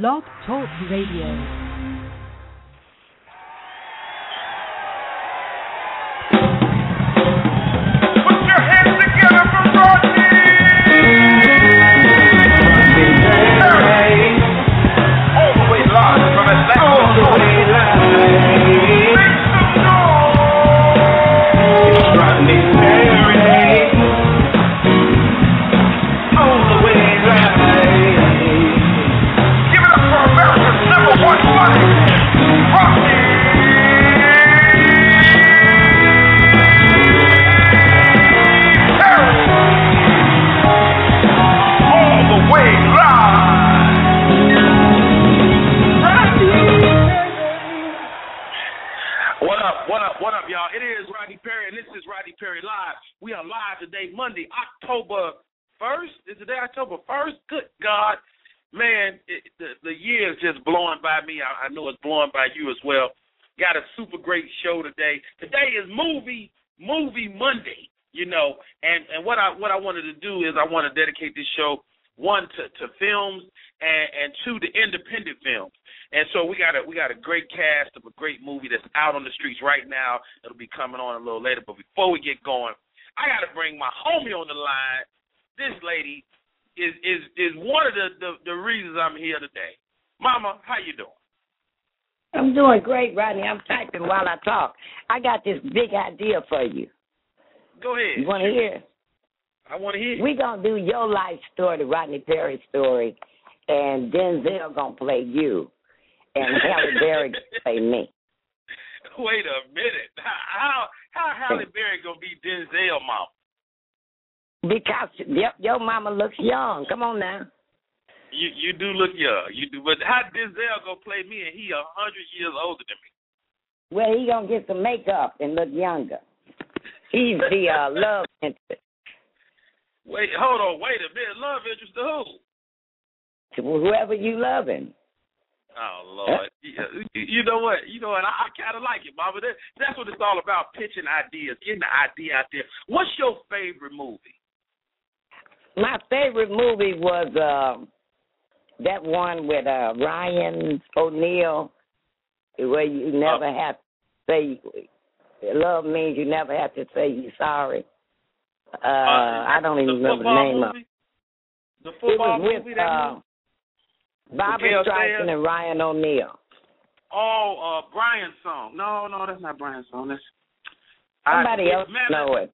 Blog Talk Radio. I wanted to do is I want to dedicate this show one to, to films and, and two to independent films. And so we got a we got a great cast of a great movie that's out on the streets right now. It'll be coming on a little later. But before we get going, I got to bring my homie on the line. This lady is is is one of the, the the reasons I'm here today. Mama, how you doing? I'm doing great, Rodney. I'm typing while I talk. I got this big idea for you. Go ahead. You want to hear? I want to hear. you. we going to do your life story, the Rodney Perry story, and Denzel going to play you, and Halle Berry gonna play me. Wait a minute. How how Halle Berry gonna be Denzel mama? Because yep, your mama looks young. Come on now. You you do look young. You do, but how Denzel gonna play me and he a hundred years older than me? Well, he going to get some makeup and look younger. He's the uh, love interest. Wait, hold on, wait a minute. Love interest to who? to whoever you loving. Oh Lord, you, know what? You know what? I, I kind of like it, Mama. That, that's what it's all about: pitching ideas, getting the idea out there. What's your favorite movie? My favorite movie was um that one with uh Ryan O'Neal, where you never have to say love means you never have to say you're sorry. Uh, I don't even remember the name of movie? The it. It football was with movie that uh. Bobby Sayers? and Ryan O'Neal. Oh, uh, Brian's song. No, no, that's not Brian's song. That's Somebody I, else man, know it.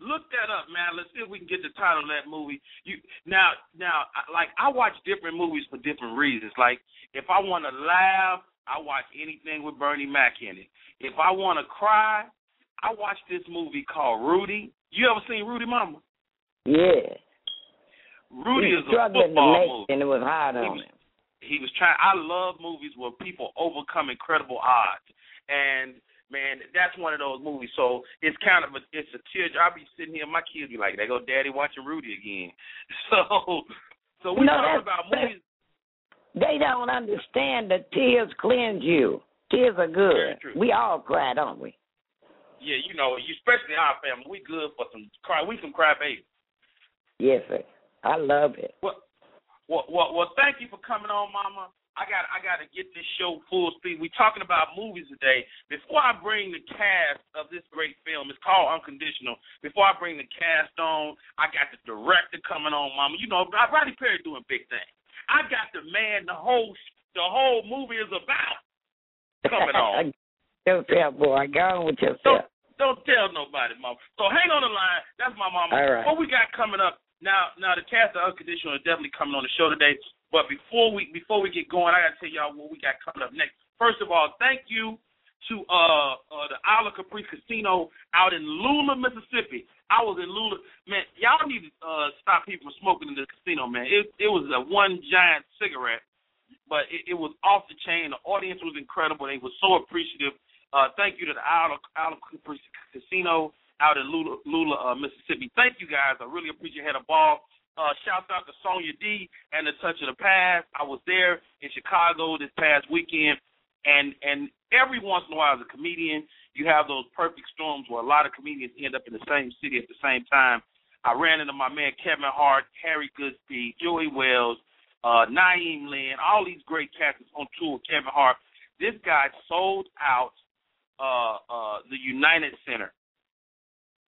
Look that up, man. Let's see if we can get the title of that movie. You now, now, like I watch different movies for different reasons. Like if I want to laugh, I watch anything with Bernie Mac in it. If I want to cry, I watch this movie called Rudy. You ever seen Rudy, Mama? Yeah. Rudy is a football movie. and it was hard He on was- him. he was trying. I love movies where people overcome incredible odds, and man, that's one of those movies. So it's kind of a, it's a tear. I'll be sitting here, my kids be like, "They go, Daddy, watching Rudy again." So, so we No, that's- about movies. They don't understand that tears cleanse you. Tears are good. We all cry, don't we? Yeah, you know, especially our family, we good for some cry. We some cry babies. Yes, sir. I love it. Well, well, well, well, thank you for coming on, Mama. I got I got to get this show full speed. We're talking about movies today. Before I bring the cast of this great film, it's called Unconditional. Before I bring the cast on, I got the director coming on, Mama. You know, Rodney Perry doing big things. I got the man the whole the whole movie is about coming on. Yourself, boy. Go on with Don't don't tell nobody, Mama. So hang on the line. That's my mama. All right. What we got coming up now? Now the cast of Unconditional is definitely coming on the show today. But before we before we get going, I gotta tell y'all what we got coming up next. First of all, thank you to uh, uh the Isla Caprice Casino out in Lula, Mississippi. I was in Lula, man. Y'all need to uh, stop people from smoking in the casino, man. It it was a one giant cigarette, but it, it was off the chain. The audience was incredible. They were so appreciative. Uh, thank you to the Isla, Isla Caprice Casino out in Lula, Lula uh, Mississippi. Thank you guys. I really appreciate it. Had a ball. Uh, out to Sonya D and the Touch of the Past. I was there in Chicago this past weekend, and and every once in a while, as a comedian, you have those perfect storms where a lot of comedians end up in the same city at the same time. I ran into my man Kevin Hart, Harry Goodspeed, Joey Wells, uh, Naeem Lynn, all these great cats on tour. Kevin Hart. This guy sold out uh, uh, the United Center.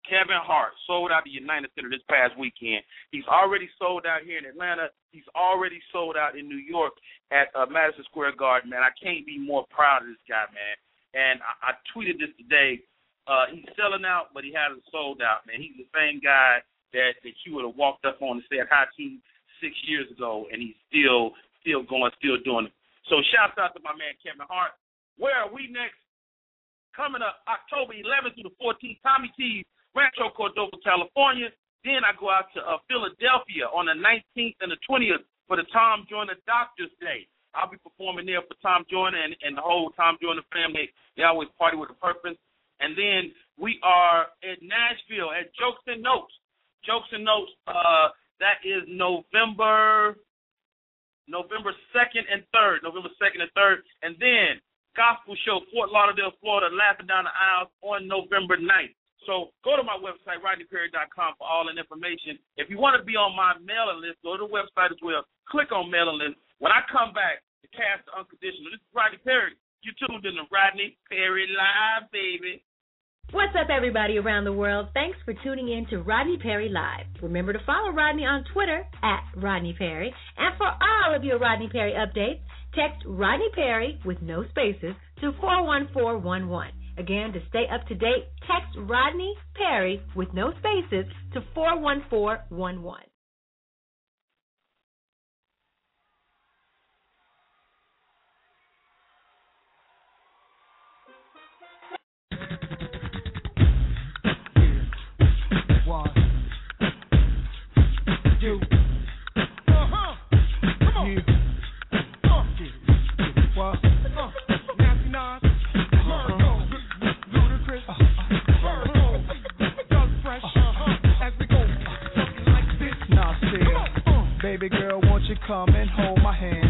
Kevin Hart sold out the United Center this past weekend. He's already sold out here in Atlanta. He's already sold out in New York at uh, Madison Square Garden. Man, I can't be more proud of this guy, man. And I, I tweeted this today. Uh, he's selling out, but he hasn't sold out, man. He's the same guy that that you would have walked up on and said hi to six years ago, and he's still still going, still doing it. So shouts out to my man Kevin Hart. Where are we next? Coming up October 11th through the 14th, Tommy T's Rancho Cordova, California. Then I go out to uh, Philadelphia on the 19th and the 20th for the Tom Joyner Doctors Day. I'll be performing there for Tom Joyner and, and the whole Tom Joyner family. They always party with a purpose. And then we are at Nashville at Jokes and Notes. Jokes and Notes, uh, that is November November 2nd and 3rd. November 2nd and 3rd. And then Gospel Show, Fort Lauderdale, Florida, Laughing Down the Aisles on November 9th. So go to my website, RodneyPerry.com, for all that information. If you want to be on my mailing list, go to the website as well. Click on mailing list. When I come back, the cast Unconditional. This is Rodney Perry. You tuned in to Rodney Perry Live, baby. What's up, everybody around the world? Thanks for tuning in to Rodney Perry Live. Remember to follow Rodney on Twitter at Rodney Perry. And for all of your Rodney Perry updates, text Rodney Perry with no spaces to 41411. Again, to stay up to date, text Rodney Perry with no spaces to 41411. You. Uh-huh. Come on. Uh. What? Uh. Nasty Nas. Virgo. Ludacris. Virgo. Doug Fresh. As we go. Something like this. Nah, Come see. Baby girl, won't you come and hold my hand?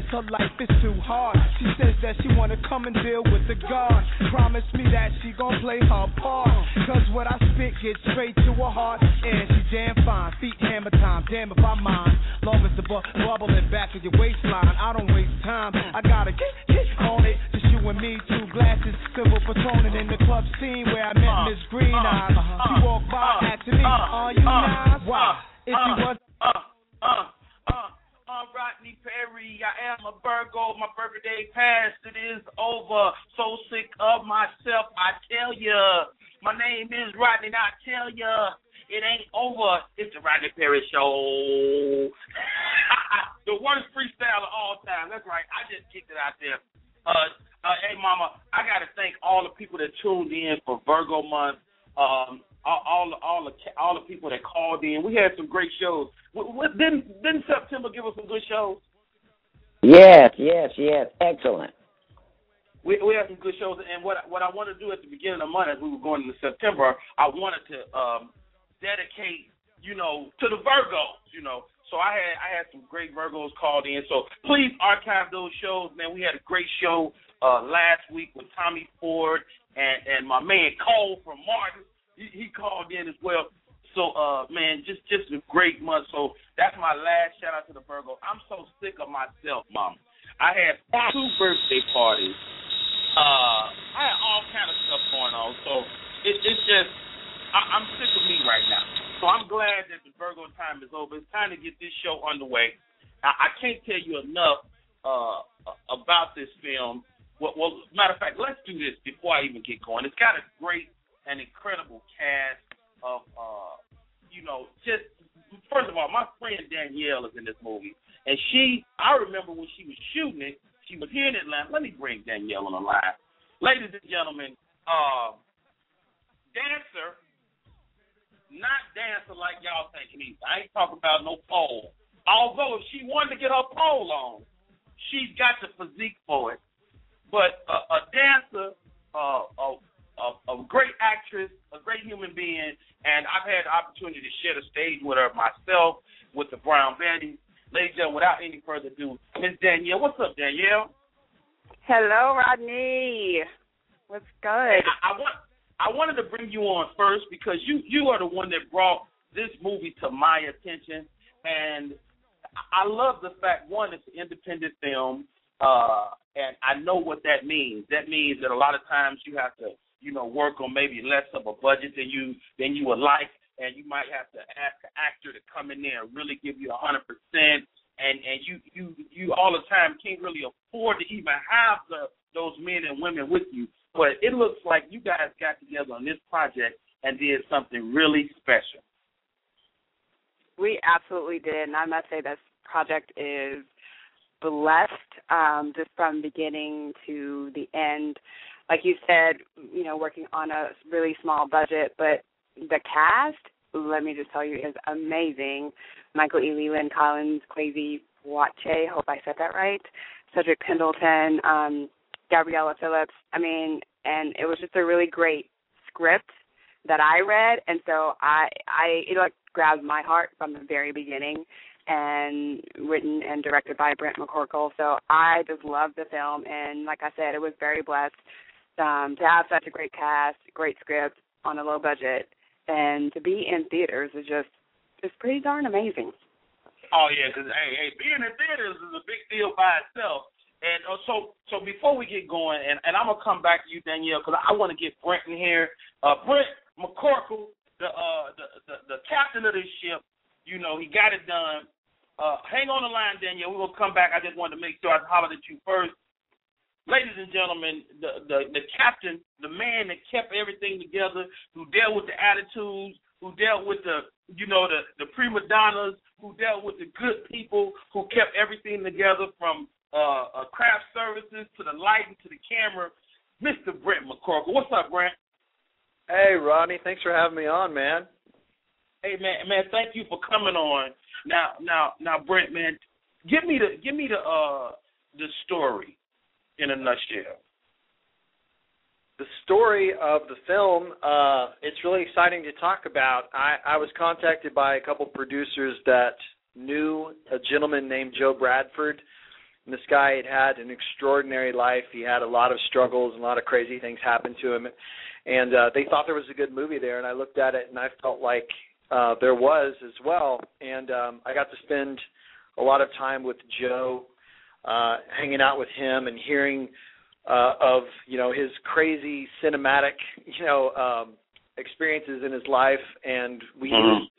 Uh, says her life is too hard. She says that she wanna come and deal with the God. Promise me that she gon' play her part. Cause what I spit gets straight to her heart. And she damn fine. Feet hammer time. Damn if I mind. Long as the bu- bubbling back of your waistline. I don't waste time. I gotta get, get on it. Just you and me, two glasses. Silver patronin in the club scene where I met Miss Green Eyes. She walked by asking me, are you nice? Why? If you was uh, uh, uh, uh, I am a Virgo. My birthday passed. It is over. So sick of myself. I tell ya. My name is Rodney. I tell ya. It ain't over. It's the Rodney Perry Show. the worst freestyle of all time. That's right. I just kicked it out there. Uh, uh, hey, Mama, I got to thank all the people that tuned in for Virgo month. Um, all, all, all the all the people that called in. We had some great shows. What, what, didn't didn't September give us some good shows? Yes, yes, yes. Excellent. We we had some good shows, and what what I want to do at the beginning of the month, as we were going into September, I wanted to um, dedicate, you know, to the Virgos, you know. So I had I had some great Virgos called in. So please archive those shows, man. We had a great show uh, last week with Tommy Ford and and my man Cole from Martin. He, he called in as well. So uh man, just just a great month. So that's my last shout out to the Virgo. I'm so sick of myself, mom. I had two birthday parties. Uh I had all kind of stuff going on. So it, it's just I, I'm sick of me right now. So I'm glad that the Virgo time is over. It's time to get this show underway. I, I can't tell you enough uh about this film. Well, well, matter of fact, let's do this before I even get going. It's got a great and incredible cast of uh you know just first of all my friend Danielle is in this movie. And she I remember when she was shooting it she was here in Atlanta. Let me bring Danielle on the line. Ladies and gentlemen uh dancer not dancer like y'all think he I ain't talking about no pole. Although if she wanted to get her pole on she's got the physique for it. But uh, a dancer uh, a, a a, great actress, a great human being, and I've had the opportunity to share the stage with her myself, with the Brown Betty. Ladies and gentlemen, without any further ado, Miss Danielle. What's up, Danielle? Hello, Rodney. What's good? I, I want I wanted to bring you on first because you you are the one that brought this movie to my attention, and I love the fact one it's an independent film, uh, and I know what that means. That means that a lot of times you have to you know work on maybe less of a budget than you than you would like, and you might have to ask an actor to come in there and really give you a hundred percent and and you you you all the time can't really afford to even have the those men and women with you. But it looks like you guys got together on this project and did something really special. We absolutely did, and I must say this project is blessed um, just from beginning to the end. Like you said, you know, working on a really small budget, but the cast, let me just tell you, is amazing. Michael E. Leland, Collins, Kwesi Wache, hope I said that right. Cedric Pendleton, um, Gabriella Phillips. I mean, and it was just a really great script that I read, and so I, I, it like grabbed my heart from the very beginning, and written and directed by Brent McCorkle. So I just loved the film, and like I said, it was very blessed um, to have such a great cast, great script on a low budget, and to be in theaters is just, just pretty darn amazing. Oh yeah, because hey, hey, being in theaters is a big deal by itself. And uh, so, so before we get going, and, and I'm gonna come back to you, Danielle, because I want to get Brent in here. Uh, Brent McCorkle, the, uh, the the the captain of this ship, you know, he got it done. Uh, hang on the line, Danielle. We're gonna come back. I just wanted to make sure I hollered at you first. Ladies and gentlemen, the, the the captain, the man that kept everything together, who dealt with the attitudes, who dealt with the you know the the prima donnas, who dealt with the good people, who kept everything together from uh, uh, craft services to the lighting to the camera, Mr. Brent McCorkle. What's up, Brent? Hey, Rodney. Thanks for having me on, man. Hey, man, man, thank you for coming on. Now, now, now, Brent, man, give me the give me the uh the story in a nutshell. The story of the film, uh, it's really exciting to talk about. I, I was contacted by a couple producers that knew a gentleman named Joe Bradford and this guy had had an extraordinary life. He had a lot of struggles and a lot of crazy things happen to him, and uh, they thought there was a good movie there. And I looked at it and I felt like uh, there was as well. And um, I got to spend a lot of time with Joe, uh, hanging out with him and hearing uh, of you know his crazy cinematic you know um, experiences in his life, and we Mhm. used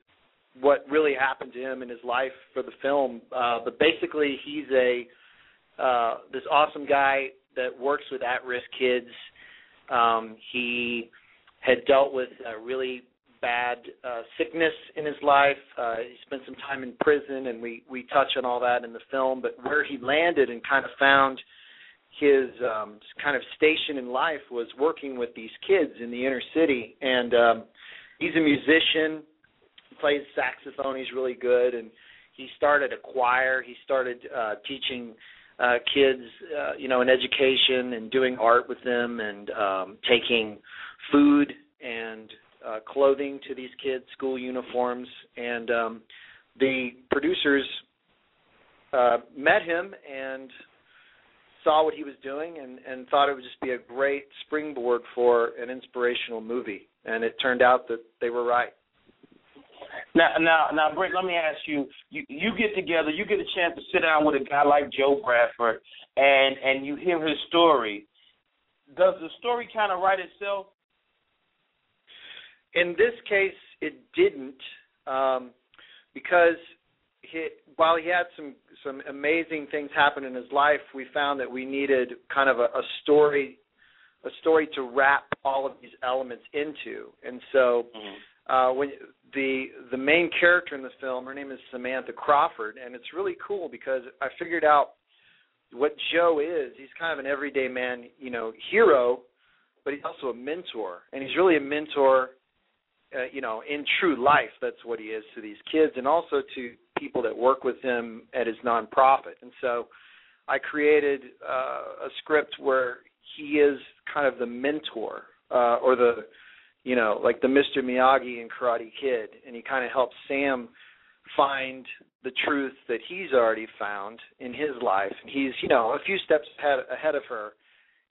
what really happened to him in his life for the film. Uh, but basically, he's a uh, this awesome guy that works with at-risk kids. Um, he had dealt with a really bad uh, sickness in his life. Uh, he spent some time in prison, and we we touch on all that in the film. But where he landed and kind of found his um, kind of station in life was working with these kids in the inner city. And um, he's a musician, plays saxophone. He's really good, and he started a choir. He started uh, teaching uh, kids, uh, you know, in education and doing art with them and um, taking food and uh, clothing to these kids, school uniforms, and um, the producers uh, met him and saw what he was doing and, and thought it would just be a great springboard for an inspirational movie. And it turned out that they were right. Now, now, now, Brent, let me ask you: you you get together, you get a chance to sit down with a guy like Joe Bradford, and and you hear his story. Does the story kind of write itself? In this case, it didn't, um, because he, while he had some some amazing things happen in his life, we found that we needed kind of a, a story, a story to wrap all of these elements into. And so, uh, when the the main character in the film, her name is Samantha Crawford, and it's really cool because I figured out what Joe is. He's kind of an everyday man, you know, hero, but he's also a mentor, and he's really a mentor uh, you know, in true life, that's what he is to these kids, and also to people that work with him at his nonprofit. And so, I created uh, a script where he is kind of the mentor uh, or the, you know, like the Mr. Miyagi in Karate Kid, and he kind of helps Sam find the truth that he's already found in his life. And he's, you know, a few steps ahead ahead of her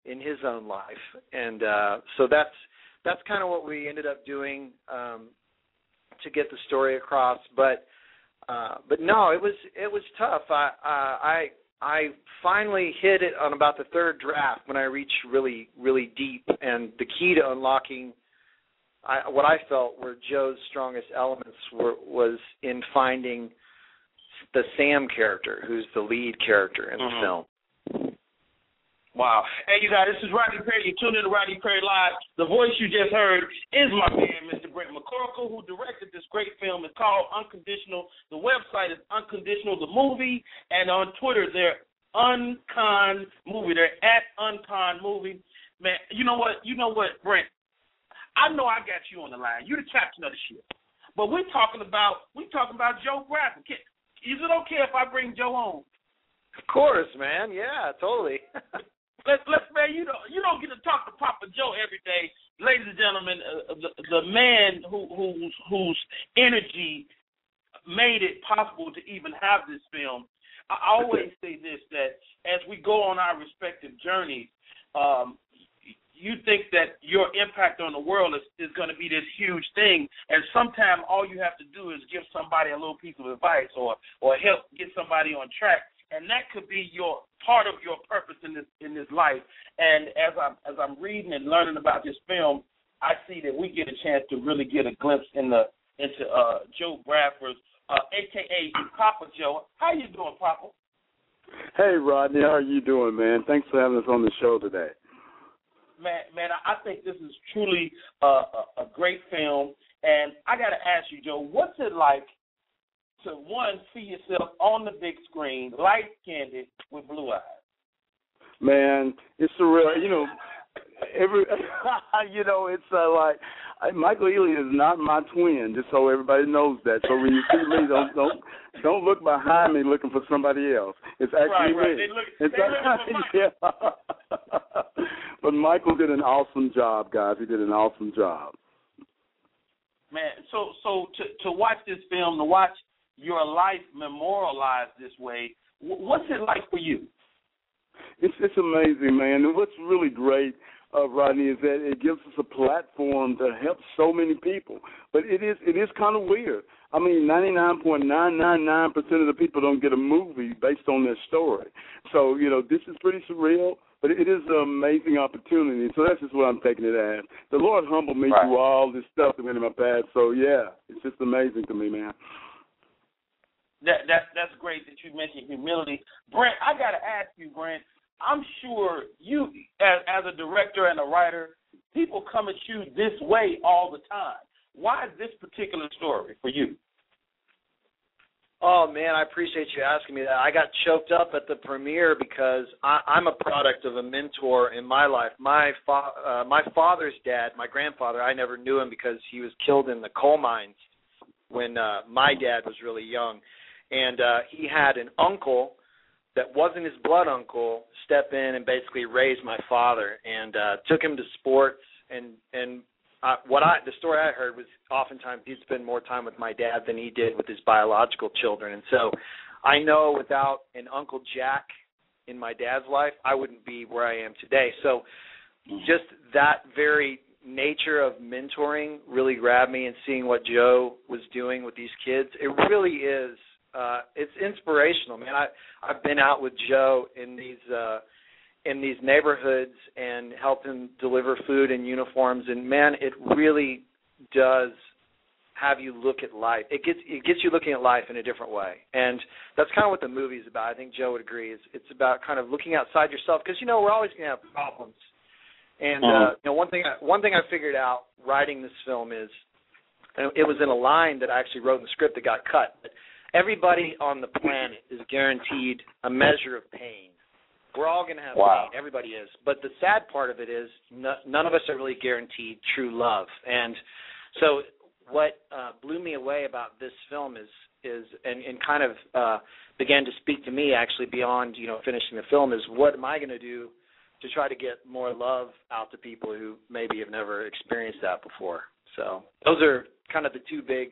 in his own life, and uh, so that's that's kind of what we ended up doing um, to get the story across. But uh, but no, it was it was tough. I uh, I I finally hit it on about the third draft when I reached really really deep, and the key to unlocking. I, what I felt were Joe's strongest elements were, was in finding the Sam character, who's the lead character in the Mhm. film. Wow. Hey, you guys, this is Rodney Perry. You tuned in to Rodney Perry Live. The voice you just heard is my man, Mr. Brent McCorkle, who directed this great film. It's called Unconditional. The website is Unconditional, the movie. And on Twitter, they're Uncon Movie. They're at Uncon Movie. Man, you know what? You know what, Brent? I know I got you on the line. You're the captain of the ship. But we're talking about we're talking about Joe. Can- Is it okay if I bring Joe on? Of course, man. Yeah, totally. Let's let's man, you don't you don't get to talk to Papa Joe every day, ladies and gentlemen. Uh, the the man who whose whose energy made it possible to even have this film. I always say this that as we go on our respective journeys, um, you think that your impact on the world is, is going to be this huge thing, and sometimes all you have to do is give somebody a little piece of advice or or help get somebody on track, and that could be your part of your purpose in this in this life. And as I'm as I'm reading and learning about this film, I see that we get a chance to really get a glimpse in the into uh, Joe Bradford's, uh, aka Papa Joe. How you doing, Papa? Hey, Rodney, how are you doing, man? Thanks for having us on the show today. Man, man, I think this is truly uh, a, a great film, and I got to ask you, Joe, what's it like to one see yourself on the big screen, light skinned with blue eyes? Man, it's surreal. You know, every you know, it's uh, like Michael Ealy is not my twin, just so everybody knows that. So when you see me, don't don't don't look behind me looking for somebody else. It's actually Right, right. me. They look- it's they looking yeah. but Michael did an awesome job, guys. He did an awesome job. Man, so so to to watch this film, to watch your life memorialized this way, what's it like for you? It's it's amazing, man. And what's really great, uh, Rodney, is that it gives us a platform to help so many people. But it is it is kind of weird. I mean, ninety nine point nine nine nine percent of the people don't get a movie based on their story. So you know, this is pretty surreal. But it is an amazing opportunity. So that's just what I'm taking it as. The Lord humbled me Right. through all this stuff that went in my past. So yeah, it's just amazing to me, man. That that's that's great that you mentioned humility, Brent. I got to ask you, Brent. I'm sure you, as as a director and a writer, people come at you this way all the time. Why is this particular story for you? Oh man, I appreciate you asking me that. I got choked up at the premiere because I, I'm a product of a mentor in my life. My fa- uh, my father's dad, my grandfather, I never knew him because he was killed in the coal mines when uh, my dad was really young, and uh, he had an uncle that wasn't his blood uncle step in and basically raise my father and uh, took him to sports and and uh, what I the story I heard was oftentimes he'd spend more time with my dad than he did with his biological children, and so I know without an Uncle Jack in my dad's life, I wouldn't be where I am today. So just that very nature of mentoring really grabbed me and seeing what Joe was doing with these kids. It really is uh it's inspirational, man. I I've been out with Joe in these uh in these neighborhoods and helped him deliver food and uniforms and man, it really does have you look at life. It gets it gets you looking at life in a different way, and that's kind of what the movie's about. I think Joe would agree. Is it's about kind of looking outside yourself because you know we're always going to have problems. And uh, Mhm. you know one thing I, one thing I figured out writing this film is, and it was in a line that I actually wrote in the script that got cut. But everybody on the planet is guaranteed a measure of pain. We're all going to have Wow. pain. Everybody is. But the sad part of it is no, none of us are really guaranteed true love. And so what uh, blew me away about this film is is and, and kind of uh, began to speak to me actually beyond you know finishing the film is what am I going to do to try to get more love out to people who maybe have never experienced that before. So those are kind of the two big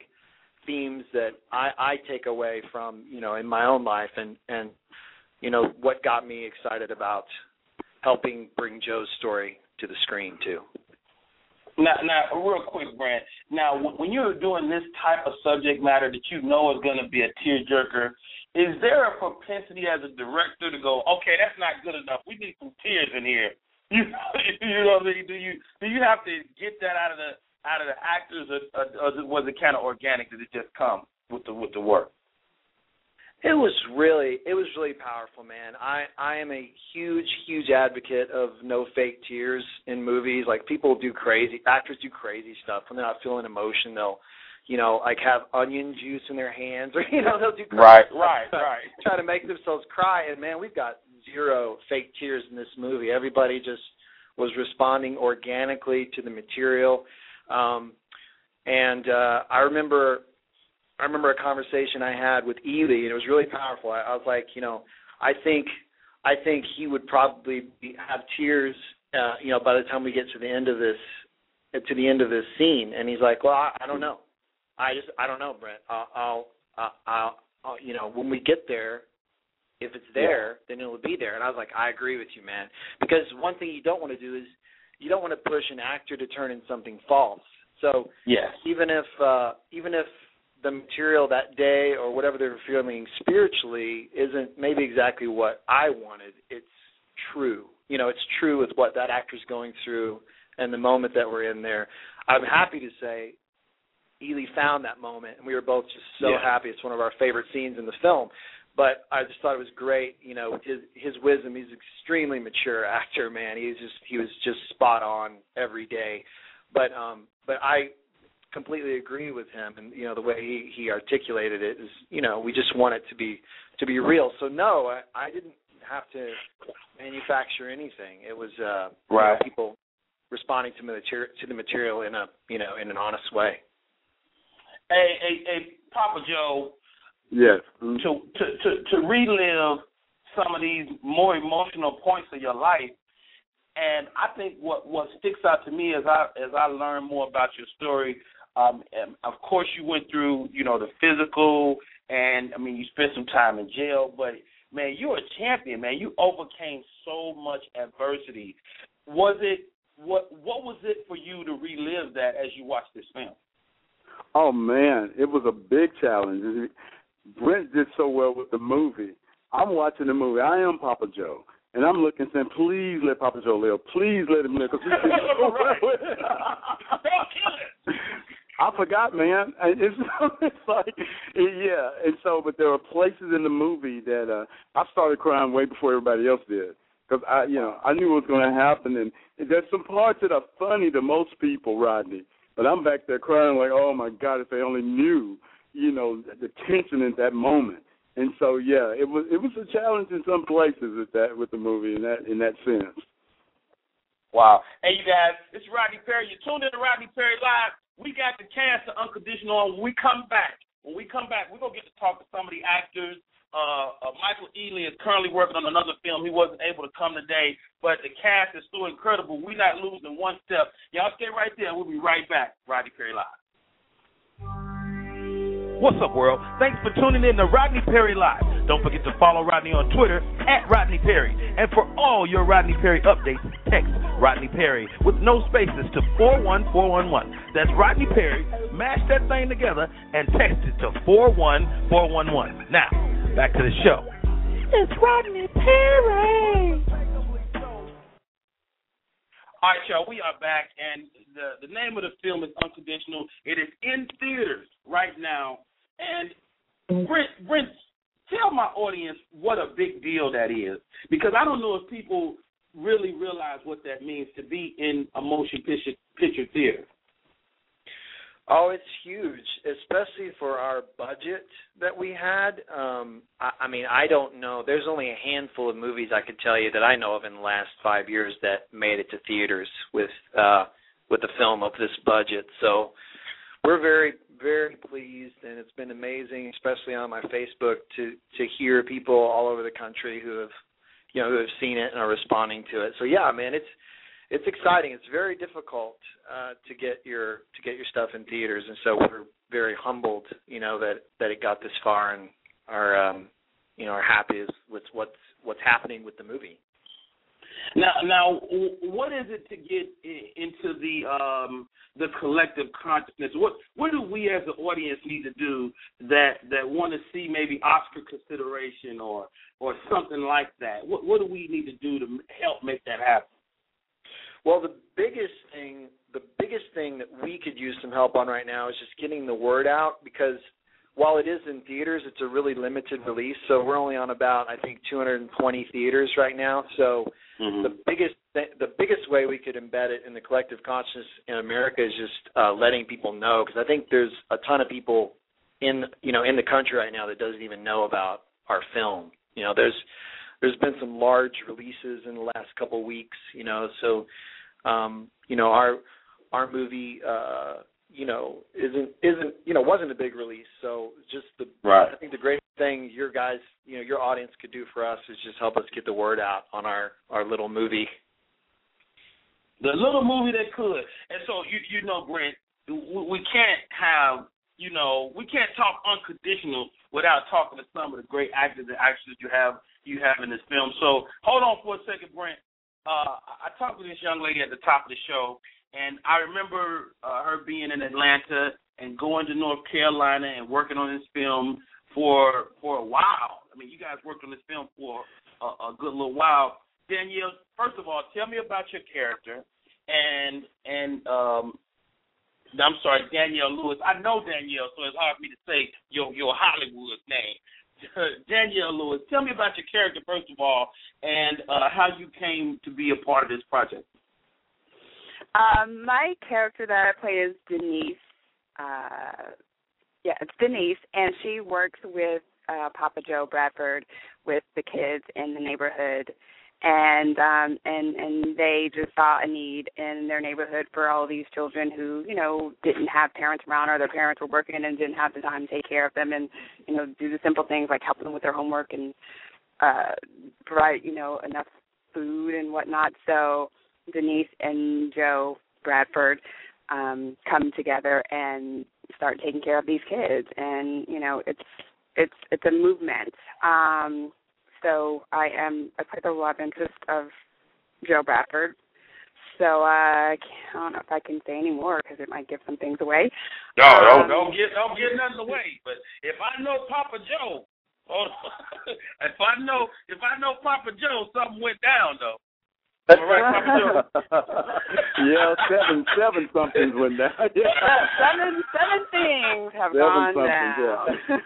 themes that I, I take away from you know in my own life and and you know what got me excited about helping bring Joe's story to the screen too. Now, now, real quick, Brent. Now, when you're doing this type of subject matter that you know is going to be a tearjerker, is there a propensity as a director to go, okay, that's not good enough. We need some tears in here. You, you know what I mean? Do you do you have to get that out of the out of the actors, or, or, or was it kind of organic? Did it just come with the with the work? It was really it was really powerful, man. I I am a huge huge advocate of no fake tears in movies. Like people do crazy actors do crazy stuff when they're not feeling emotion. They'll you know like have onion juice in their hands or you know they'll do crazy right stuff right right try to make themselves cry. And man, we've got zero fake tears in this movie. Everybody just was responding organically to the material. Um and uh I remember I remember a conversation I had with Ealy, and it was really powerful. I, I was like, you know, I think I think he would probably be, have tears, uh, you know, by the time we get to the end of this to the end of this scene. And he's like, well, I, I don't know. I just I don't know, Brent. I'll, I'll, I'll, I'll, I'll you know, when we get there, if it's there, then it'll be there. And I was like, I agree with you, man. Because one thing you don't want to do is you don't want to push an actor to turn in something false. So yes, even if uh, even if the material that day or whatever they're feeling spiritually isn't maybe exactly what I wanted, it's true. You know, it's true with what that actor's going through and the moment that we're in there. I'm happy to say Ealy found that moment and we were both just so Yeah. happy. It's one of our favorite scenes in the film. But I just thought it was great, you know, with his his wisdom. He's an extremely mature actor, man. He's just he was just spot on every day. But um but I completely agree with him and you know the way he he articulated it is you know we just want it to be to be real so no i i didn't have to manufacture anything it was uh you know, people responding to the material to the material in a you know in an honest way Hey, hey, hey, Papa Joe, Yes. Mhm. to to to to relive some of these more emotional points of your life. And I think what what sticks out to me as I as I learn more about your story, um, of course you went through you know the physical, and I mean you spent some time in jail, but man you're a champion, man. You overcame so much adversity. Was it what what was it for you to relive that as you watched this film? Oh man, it was a big challenge. Brent did so well with the movie. I'm watching the movie. I am Papa Joe. And I'm looking saying, please let Papa Joe live. Please let him live. Cause he's so well. I forgot, man. It's, it's like, yeah. And so, but there are places in the movie that uh I started crying way before everybody else did. Because I, you know, I knew it was going to happen, and there's some parts that are funny to most people, Rodney. But I'm back there crying like, oh my God, if they only knew, you know, the tension in that moment. And so, yeah, it was it was a challenge in some places with that with the movie in that in that sense. Wow. Hey, you guys, it's Rodney Perry. You're tuned in to Rodney Perry Live. We got the cast of Unconditional on. When we come back, when we come back, we're going to get to talk to some of the actors. Uh, uh, Michael Ealy is currently working on another film. He wasn't able to come today, but the cast is still incredible. We're not losing one step. Y'all stay right there. We'll be right back. Rodney Perry Live. What's up, world? Thanks for tuning in to Rodney Perry Live. Don't forget to follow Rodney on Twitter at Rodney Perry. And for all your Rodney Perry updates, text Rodney Perry with no spaces to 41411. That's Rodney Perry. Mash that thing together and text it to 41411. Now, back to the show. It's Rodney Perry. All right, y'all, we are back, and the the name of the film is Unconditional. It is in theaters right now, and Brent, Brent, tell my audience what a big deal that is, because I don't know if people really realize what that means to be in a motion picture picture theater. Oh, it's huge, especially for our budget that we had. Um, I, I mean, I don't know. There's only a handful of movies I could tell you that I know of in the last five years that made it to theaters with uh, with a film of this budget. So we're very, very pleased, and it's been amazing, especially on my Facebook, to to hear people all over the country who have, you know who have seen it and are responding to it. So yeah, man, it's it's exciting. It's very difficult uh, to get your to get your stuff in theaters, and so we're very humbled, you know, that that it got this far and are um, you know are happy with what's what's happening with the movie. Now, now, what is it to get into the um, the collective consciousness? What what do we as an audience need to do that that want to see maybe Oscar consideration or or something like that? What what do we need to do to help make that happen? Well, the biggest thing the biggest thing that we could use some help on right now is just getting the word out because while it is in theaters, it's a really limited release. So we're only on about I think 220 theaters right now. So mm-hmm. the biggest the biggest way we could embed it in the collective consciousness in America is just uh, letting people know because I think there's a ton of people in you know in the country right now that doesn't even know about our film. You know, there's there's been some large releases in the last couple of weeks. You know, so um, you know our our movie uh, you know isn't isn't you know wasn't a big release. So just the right. i think the great thing your guys you know your audience could do for us is just help us get the word out on our our little movie. The little movie that could. And so you you know brent we can't have you know we can't talk unconditional without talking to some of the great actors and actresses you have you have in this film. So hold on for a second brent uh, I talked to this young lady at the top of the show, and I remember uh, her being in Atlanta and going to North Carolina and working on this film for for a while. I mean, you guys worked on this film for a, a good little while. Danielle, first of all, tell me about your character, and and um, I'm sorry, Danielle Lewis. I know Danielle, so it's hard for me to say your your Hollywood name. Danielle Lewis, tell me about your character first of all, and uh, how you came to be a part of this project. Um, my character that I play is Denise. Uh, yeah, it's Denise, and she works with uh, Papa Joe Bradford with the kids in the neighborhood, and um, and and they just saw a need in their neighborhood for all these children who you know didn't have parents around or their parents were working and didn't have the time to take care of them and you know do the simple things like help them with their homework and uh provide you know enough food and whatnot. So Denise and Joe Bradford um come together and start taking care of these kids. And you know it's it's it's a movement. Um so I am I play the love interest of Joe Bradford. So uh I don't know if I can say any more because it might give some things away. No um, don't don't get don't get nothing away but if I know Papa Joe oh, if I know if I know Papa Joe something went down though Am I right, Papa Joe? yeah, seven seven somethings went down. Yeah. seven seven things have Seven gone somethings, down.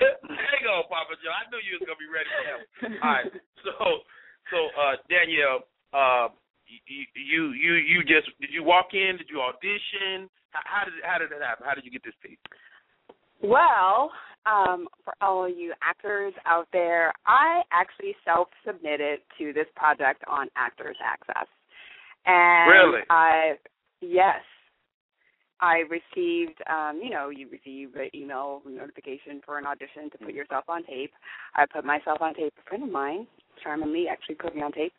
yeah. there you go, Papa Joe. I knew you was gonna be ready for that. one. All right. So, so uh, Danielle, uh, you, you you you just did you walk in? Did you audition? How, how did how did it happen? How did you get this piece? Well, um, for all you actors out there, I actually self submitted to this project on Actors Access. And Really? I yes. I received um, you know, you receive an email notification for an audition to put yourself on tape. I put myself on tape. A friend of mine, charmingly, actually put me on tape.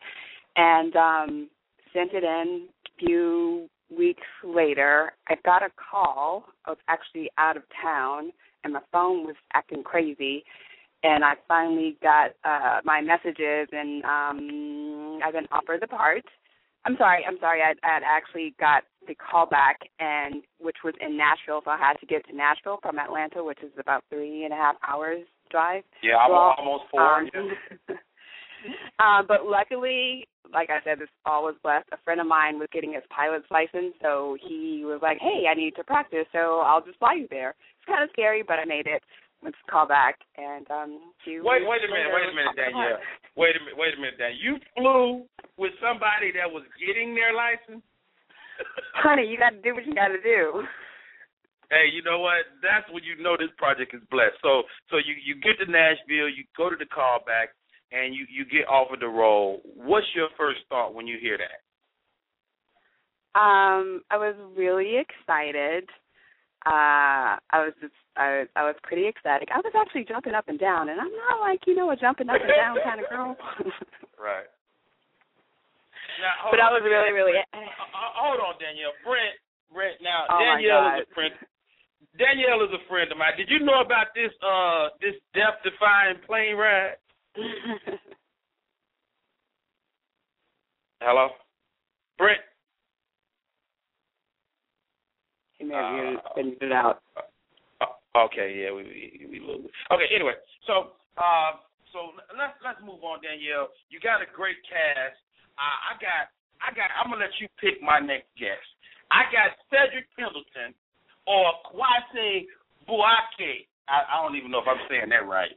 And um sent it in a few weeks later, I got a call. I was actually out of town, and my phone was acting crazy. And I finally got uh my messages, and um I've been offered the part. I'm sorry, I'm sorry. I I actually got the call back, and which was in Nashville, so I had to get to Nashville from Atlanta, which is about three and a half hours drive. Yeah, I'm Well, almost four. um, yeah. uh, but luckily, like I said, this all was blessed. A friend of mine was getting his pilot's license, so he was like, "Hey, I need to practice, so I'll just fly you there." It's kind of scary, but I made it. Let's call back and um. Wait, wait a minute, wait a minute, Danielle. Wait a minute, wait a minute, Dan. You flew with somebody that was getting their license. Honey, you got to do what you got to do. Hey, you know what? That's when you know this project is blessed. So, so you you get to Nashville, you go to the callback, and you you get offered the role. What's your first thought when you hear that? Um, I was really excited. Uh, I was just I I was pretty ecstatic. I was actually jumping up and down, and I'm not like you know a jumping up and down kind of girl. right. Now, but on, I was really really. Uh, uh, hold on, Danielle. Brent, Brent. Now, Oh, Danielle is a friend. Danielle is a friend of mine. Did you know about this uh this death defying plane ride? Hello, Brent. he may have Uh, been muted out. Uh, okay, yeah, we we, we lose. Okay, anyway, so uh, so let's let's move on, Danielle. You got a great cast. Uh, I got I got. I'm gonna let you pick my next guest. I got Cedric Pendleton or Kwasi Boakye. I, I don't even know if I'm saying that right.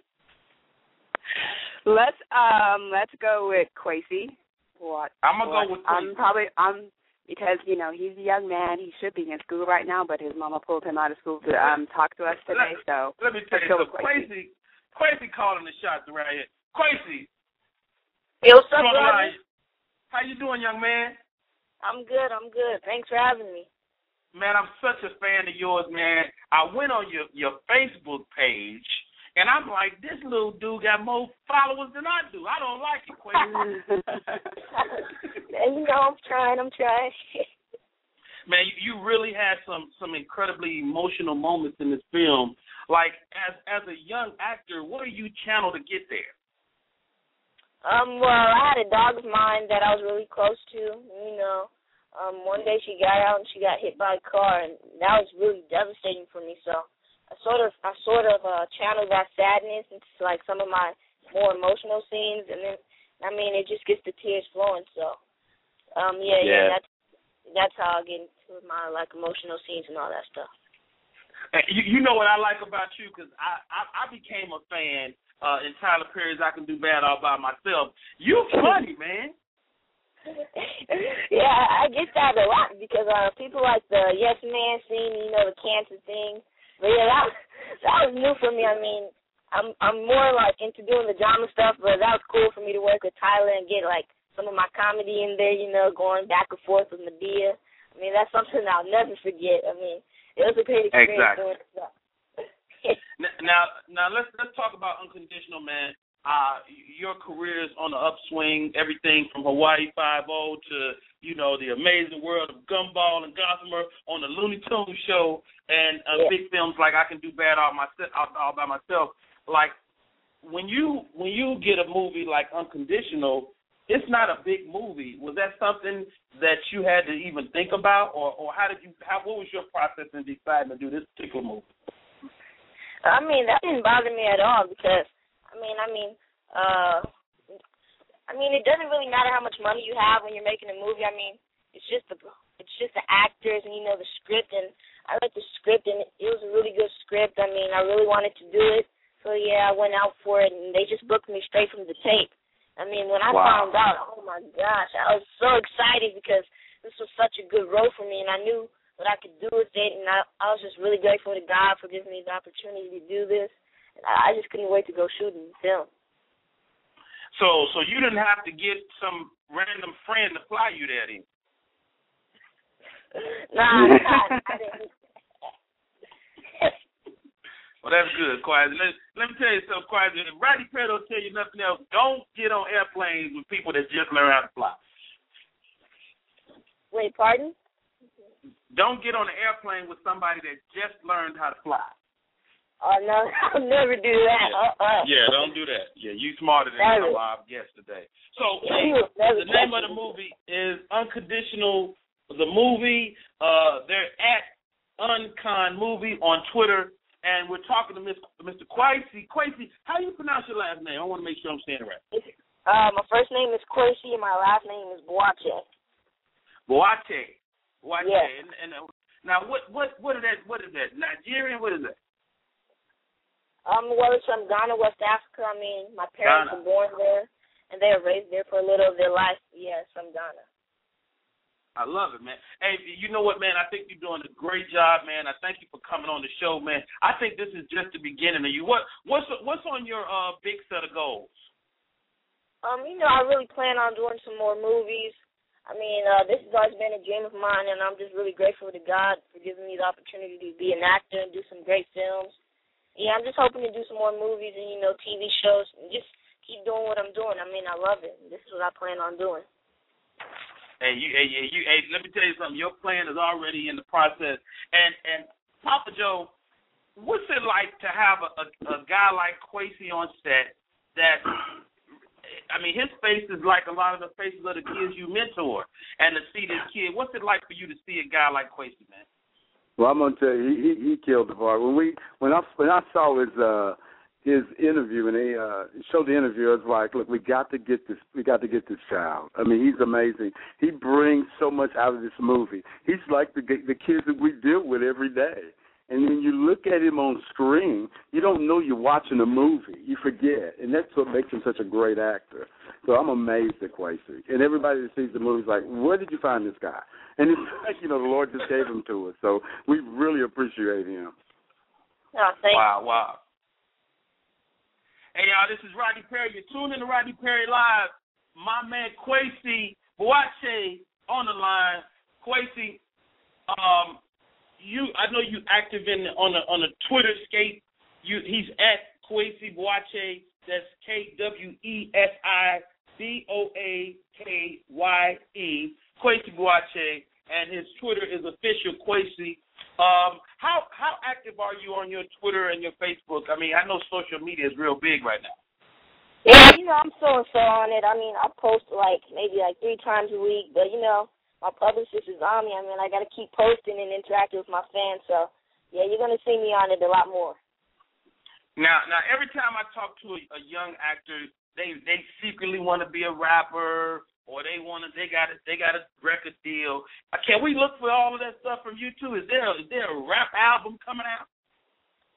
Let's um let's go with Kwesi. What? I'm gonna go with I'm probably I'm because you know he's a young man. He should be in school right now, but his mama pulled him out of school to um talk to us today. So Let me tell let's you, go so with Kwesi. Kwesi, Kwesi calling the shots around here. Kwesi, Hey, what's up, come on, Rodney? how you doing, young man? I'm good. I'm good. Thanks for having me. Man, I'm such a fan of yours, man. I went on your your Facebook page, and I'm like, this little dude got more followers than I do. I don't like it, you know, I'm trying. I'm trying. man, you, you really had some some incredibly emotional moments in this film. Like as as a young actor, what are you channeled to get there? um, well, I had a dog of mine that I was really close to. You know, um, one day she got out and she got hit by a car, and that was really devastating for me. So I sort of, I sort of uh, channeled that sadness into like some of my more emotional scenes, and then I mean, it just gets the tears flowing. So, um, yeah, yeah, Yeah. that's that's how I get into my like emotional scenes and all that stuff. You, you know what I like about you because I, I I became a fan uh, in Tyler Perry's I Can Do Bad All by Myself. You funny man. yeah, I get that a lot because uh people like the Yes Man scene, you know, the cancer thing. But yeah, that that was new for me. I mean, I'm I'm more like into doing the drama stuff, but that was cool for me to work with Tyler and get like some of my comedy in there, you know, going back and forth with Madea. I mean, that's something I'll never forget. I mean, it was a great experience Exactly. doing stuff. N- Now now let's let's talk about Unconditional Man. Uh, your career is on the upswing. Everything from Hawaii Five O to you know the amazing world of Gumball and Gossamer on the Looney Tunes show, and uh, Yeah. big films like I Can Do Bad all myself all, all by myself. Like when you when you get a movie like Unconditional, it's not a big movie. Was that something that you had to even think about, or or how did you how what was your process in deciding to do this particular movie? I mean, that didn't bother me at all because I mean, I mean, uh I mean, it doesn't really matter how much money you have when you're making a movie. I mean, it's just the it's just the actors and you know the script and I read the script and it was a really good script. I mean, I really wanted to do it. So yeah, I went out for it and they just booked me straight from the tape. I mean, when I Wow. found out, oh my gosh, I was so excited because this was such a good role for me and I knew what I could do with it and I, I was just really grateful to God for giving me the opportunity to do this. And I, I just couldn't wait to go shoot the film. So so you didn't have to get some random friend to fly you there then. Nah, I didn't. Well, that's good, Kwesi. Let, let me tell you something, Kwesi. If Rodney Perry don't tell you nothing else, don't get on airplanes with people that just learn how to fly. Wait, pardon? Don't get on an airplane with somebody that just learned how to fly. Oh no, I'll never do that. Uh-uh. Yeah, don't do that. Yeah, you smarter than Never. of our guests today. So Yeah, you will never the name of the movie is Unconditional. The movie. Uh, they're at Uncon Movie on Twitter, and we're talking to Miss, Mr. Kwesi. Kwesi, how do you pronounce your last name? I want to make sure I'm saying it right. Uh, my first name is Kwesi and my last name is Boakye. Boate. Boate. Yes. And, and uh, now, what what what is that? What is that? Nigerian? What is that? Um, well, it's from Ghana, West Africa. I mean, my parents Ghana. were born there, and they were raised there for a little of their life. Yeah, it's from Ghana. I love it, man. Hey, you know what, man? I think you're doing a great job, man. I thank you for coming on the show, man. I think this is just the beginning of you. What what's what's on your uh big set of goals? Um, you know, I really plan on doing some more movies. I mean, uh, this has always been a dream of mine, and I'm just really grateful to God for giving me the opportunity to be an actor and do some great films. Yeah, I'm just hoping to do some more movies and you know TV shows. Just keep doing what I'm doing. I mean, I love it. This is what I plan on doing. Hey, you, hey, you, hey, let me tell you something. Your plan is already in the process. And and Papa Joe, what's it like to have a, a, a guy like Kwesi on set that I mean, his face is like a lot of the faces of the kids you mentor, and to see this kid, what's it like for you to see a guy like Kwesi, man? Well, I'm gonna tell you, he he, killed the part. When we when I when I saw his uh his interview and they uh showed the interview, I was like, look, we got to get this, we got to get this child. I mean, he's amazing. He brings so much out of this movie. He's like the the kids that we deal with every day. And when you look at him on screen, you don't know you're watching a movie. You forget, and that's what makes him such a great actor. So I'm amazed at Kwesi. And everybody that sees the movie is like, "Where did you find this guy?" And it's like, you know, the Lord just gave him to us. So we really appreciate him. No, thank Wow, wow. Hey y'all, this is Rodney Perry. You're tuning in to Rodney Perry Live. My man Kwesi Boakye on the line. Kwesi, um, you I know you active in on a on a Twitter skate. You he's at Kwesi Boakye. That's K W E S I B O A K Y E. Kwesi Boakye, and his Twitter is official Kwesi. Um, how how active are you on your Twitter and your Facebook? I mean, I know social media is real big right now. Yeah, you know, I'm so and so on it. I mean, I post like maybe like three times a week, but you know, my publicist is on me. I mean, I got to keep posting and interacting with my fans. So, yeah, you're gonna see me on it a lot more. Now, now every time I talk to a, a young actor, they they secretly want to be a rapper or they want to they got a, they got a record deal. Uh, Can we look for all of that stuff from you too? Is there is there a rap album coming out?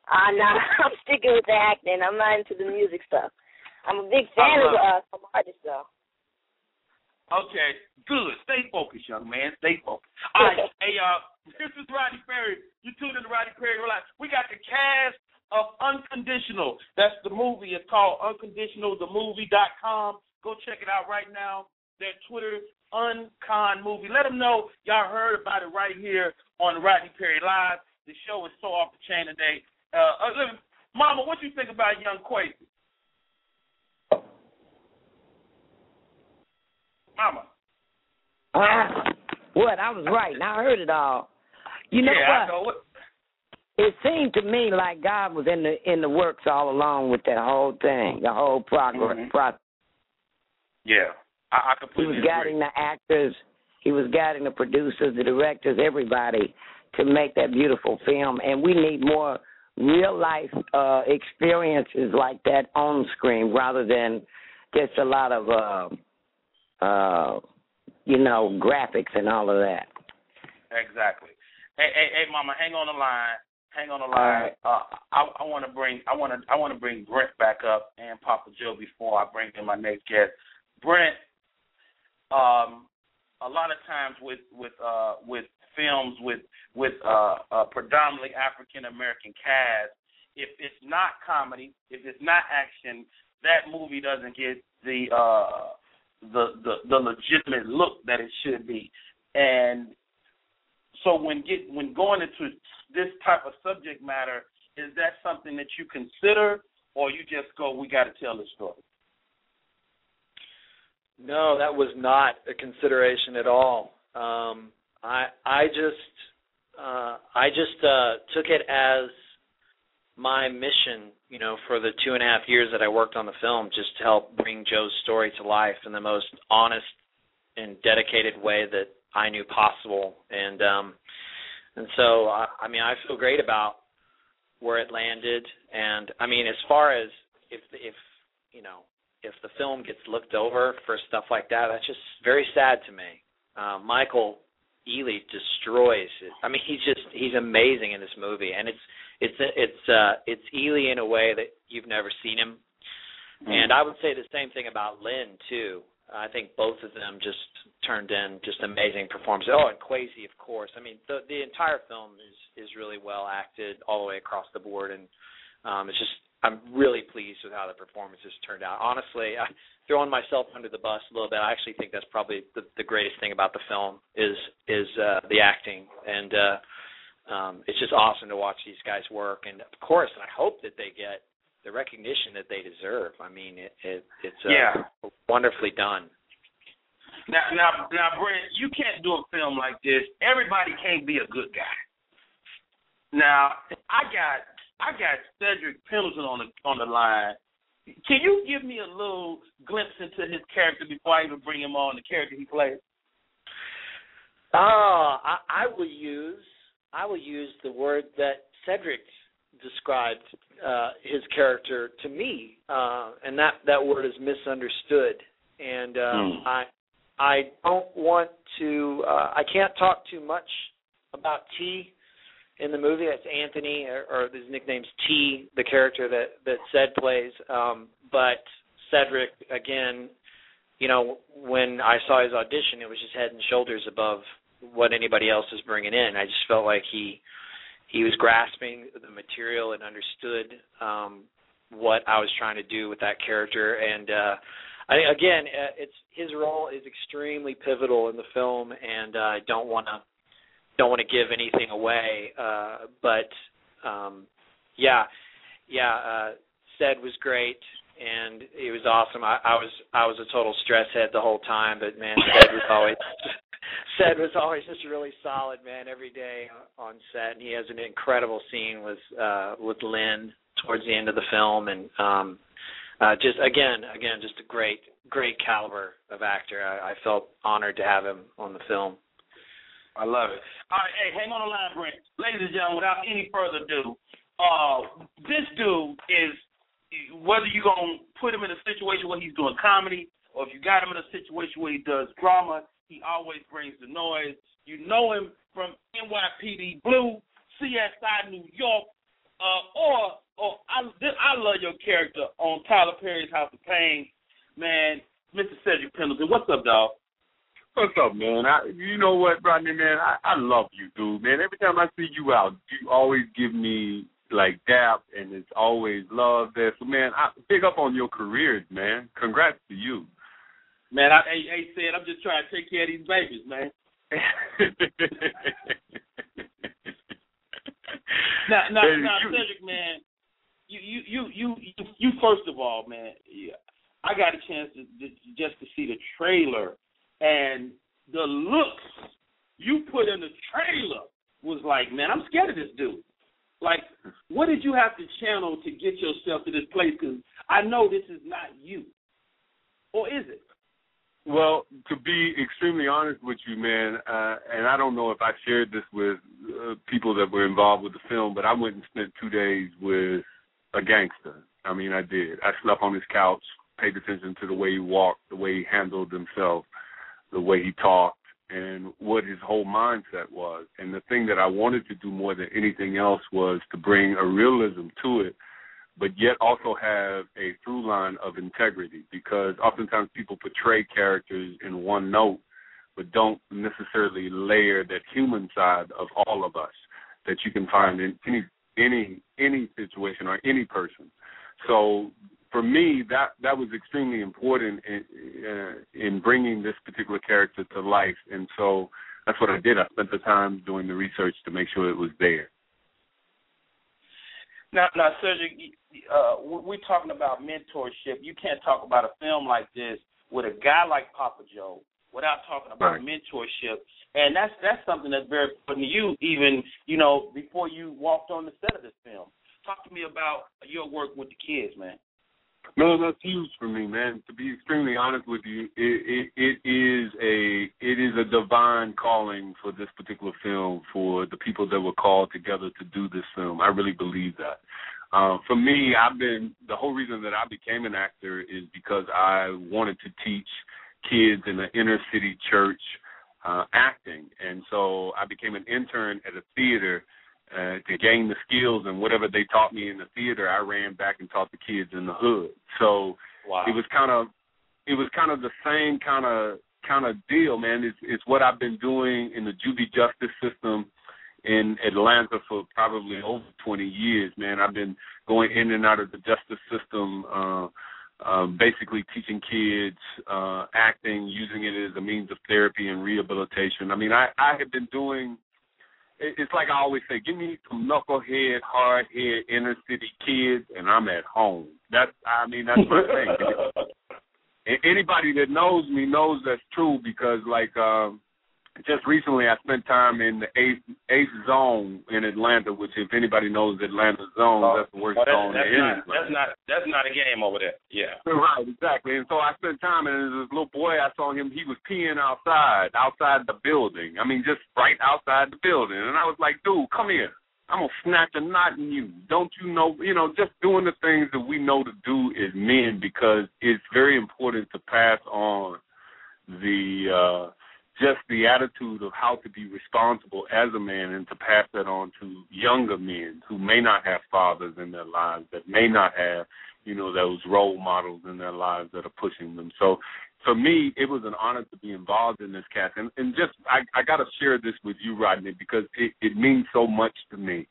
Uh, no, I'm sticking with the acting. I'm not into the music stuff. I'm a big fan of uh, some artists though. Okay, good. Stay focused, young man. Stay focused. All right, hey y'all. This is Rodney Perry. You tuned in to Rodney Perry Relax. We got the cast of Unconditional. That's the movie. It's called Unconditional, the movie.com. Go check it out right now. Their Twitter, Uncon Movie. Let them know y'all heard about it right here on Rodney Perry Live. The show is so off the chain today. Uh, uh, Mama, what you think about Young Kwesi? Mama. Ah, what? I was right. Now I heard it all. You know yeah, what? Know what. It seemed to me like God was in the in the works all along with that whole thing, the whole progress Mhm. process. Yeah, I, I He completely was agree. guiding the actors, he was guiding the producers, the directors, everybody to make that beautiful film. And we need more real life uh experiences like that on screen rather than just a lot of uh uh you know, graphics and all of that. Exactly. Hey, hey, hey, Mama, hang on the line. Hang on the line. right. Uh, I, I want to bring, I want to, I want to bring Brent back up and Papa Joe before I bring in my next guest. Brent, um, a lot of times with with uh with films with with uh, uh predominantly African American cast, if it's not comedy, if it's not action, that movie doesn't get the uh the the, the legitimate look that it should be. And so when get when going into this type of subject matter, is that something that you consider, or you just go, we got to tell the story? No, that was not a consideration at all. Um, I I just uh, I just uh, took it as my mission, you know, for the two and a half years that I worked on the film, just to help bring Joe's story to life in the most honest and dedicated way that I knew possible. And um, and so I, I mean, I feel great about where it landed. And I mean, as far as if if you know if the film gets looked over for stuff like that, that's just very sad to me. Uh, Michael Ealy destroys it. I mean, he's just he's amazing in this movie, and it's it's it's uh it's Ealy in a way that you've never seen him. And I would say the same thing about Lynn too. I think both of them just turned in just amazing performances. Oh, and Kwesi, of course. I mean, the the entire film is is really well acted all the way across the board, and um, it's just I'm really pleased with how the performances turned out. Honestly, I, throwing myself under the bus a little bit, I actually think that's probably the, the greatest thing about the film is is uh, the acting, and uh, um, it's just awesome to watch these guys work, and of course, I hope that they get the recognition that they deserve. I mean, it, it it's uh, Yeah. wonderfully done. Now, now, now, Brent, you can't do a film like this. Everybody can't be a good guy. Now, I got I got Cedric Pendleton on the on the line. Can you give me a little glimpse into his character before I even bring him on the character he plays? Ah, I, I will use I will use the word that Cedric described uh, his character to me, uh, and that that word is misunderstood. And um, Hmm. I I don't want to uh, I can't talk too much about T in the movie. That's Anthony, or, or his nickname's T, the character that that Ced plays. Um, but Cedric, again, you know, when I saw his audition, it was just head and shoulders above what anybody else was bringing in. I just felt like he he was grasping the material and understood um, what I was trying to do with that character. And uh, I again, uh, it's his role is extremely pivotal in the film, and uh, I don't want to don't want to give anything away. Uh, but um, yeah, yeah, uh, Ced was great. And it was awesome. I, I was I was a total stress head the whole time, but man, Ced was always Ced was always just really solid, man, every day on set. And he has an incredible scene with uh with Lynn towards the end of the film and um uh just again, again, just a great great caliber of actor. I, I felt honored to have him on the film. I love it. All right, hey, hang on the line, Brent. Ladies and gentlemen, without any further ado, uh, this dude is whether you're gonna put him in a situation where he's doing comedy or if you got him in a situation where he does drama, he always brings the noise. You know him from NYPD Blue, CSI New York, uh, or or I I love your character on Tyler Perry's House of Pain, man, Mr. Cedric Pendleton. What's up, dog? What's up, man? I, you know what, Rodney, man? I, I love you, dude, man. Every time I see you out, you always give me like dap, and it's always love there. So, man, I pick up on your careers, man. Congrats to you. Man, I hey, hey Ced I'm just trying to take care of these babies, man. Now, now, now, Cedric, man, you, you, you, you, you, you first of all, man, yeah, I got a chance to, to just to see the trailer, and the looks you put in the trailer was like, man, I'm scared of this dude. Like, what did you have to channel to get yourself to this place? Because I know this is not you, or is it? Well, to be extremely honest with you, man, uh, and I don't know if I shared this with uh, people that were involved with the film, but I went and spent two days with a gangster. I mean, I did. I slept on his couch, paid attention to the way he walked, the way he handled himself, the way he talked, and what his whole mindset was. And the thing that I wanted to do more than anything else was to bring a realism to it but yet also have a through line of integrity because oftentimes people portray characters in one note but don't necessarily layer that human side of all of us that you can find in any any any situation or any person. So for me, that that was extremely important in uh, in bringing this particular character to life, and so that's what I did. I spent the time doing the research to make sure it was there. Now, now, Cedric, uh, we're talking about mentorship. You can't talk about a film like this with a guy like Papa Joe without talking about Right. mentorship, and that's that's something that's very important to you. Even you know before you walked on the set of this film, talk to me about your work with the kids, man. No, that's huge for me, man. To be extremely honest with you, it, it it is a it is a divine calling for this particular film for the people that were called together to do this film. I really believe that. Uh, for me, I've been the whole reason that I became an actor is because I wanted to teach kids in an inner city church uh, acting, and so I became an intern at a theater uh, to gain the skills and whatever they taught me in the theater, I ran back and taught the kids in the hood. So Wow. it was kind of it was kind of the same kind of kind of deal, man. It's it's what I've been doing in the juvie justice system in Atlanta for probably over 20 years, man. I've been going in and out of the justice system uh um, basically teaching kids uh, acting, using it as a means of therapy and rehabilitation. I mean, I, I have been doing it's like I always say, give me some knucklehead, hard head, inner city kids, and I'm at home. That's I mean that's my thing. And anybody that knows me knows that's true because like um just recently I spent time in the eighth eighth zone in Atlanta, which if anybody knows Atlanta zone, that's the worst Oh, that's, zone that's there not that's not that's not a game over there. Yeah. Right, exactly. And so I spent time, and this little boy, I saw him. He was peeing outside, outside the building. I mean, just right outside the building. And I was like, dude, come here. I'm gonna snatch a knot in you. Don't you know? You know, just doing the things that we know to do as men, because it's very important to pass on the uh just the attitude of how to be responsible as a man and to pass that on to younger men who may not have fathers in their lives, that may not have, you know, those role models in their lives that are pushing them. So for me, it was an honor to be involved in this cast. And, and just, I, I got to share this with you, Rodney, because it, it means so much to me.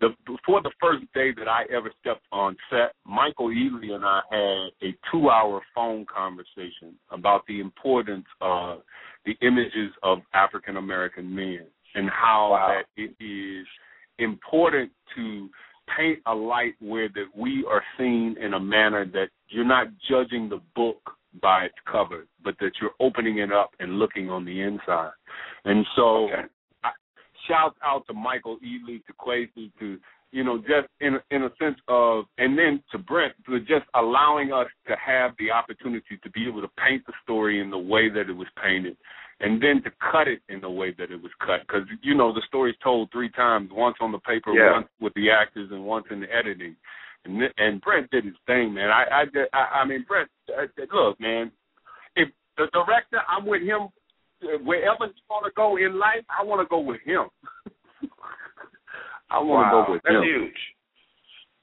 The, before the first day that I ever stepped on set, Michael Ealy and I had a two hour phone conversation about the importance of the images of African American men and how that it is important to paint a light where that we are seen in a manner that you're not judging the book by its cover, but that you're opening it up and looking on the inside. And so I, shout out to Michael Ealy, to Kwesi, to you know, just in in a sense of, and then to Brent for just allowing us to have the opportunity to be able to paint the story in the way that it was painted, and then to cut it in the way that it was cut. Because you know, the story's told three times: once on the paper, Yeah. once with the actors, and once in the editing. And and Brent did his thing, man. I I I, I mean, Brent, uh, look, man. If the director, I'm with him wherever you want to go in life. I want to go with him. I want to Wow, go with that's him. huge.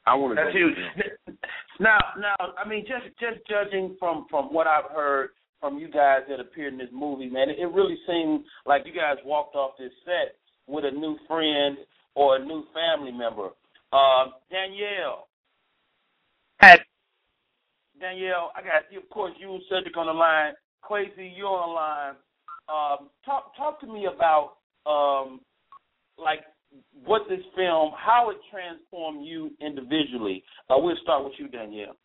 I want to That's go huge. with him. Now, now, I mean, just just judging from from what I've heard from you guys that appeared in this movie, man, it really seemed like you guys walked off this set with a new friend or a new family member. Uh, Danielle. Danielle, I got you. Of course, you Cedric on the line. Kwesi, you're on the line. Um, talk talk to me about um, like what this film, how it transformed you individually. Uh, we'll start with you, Danielle.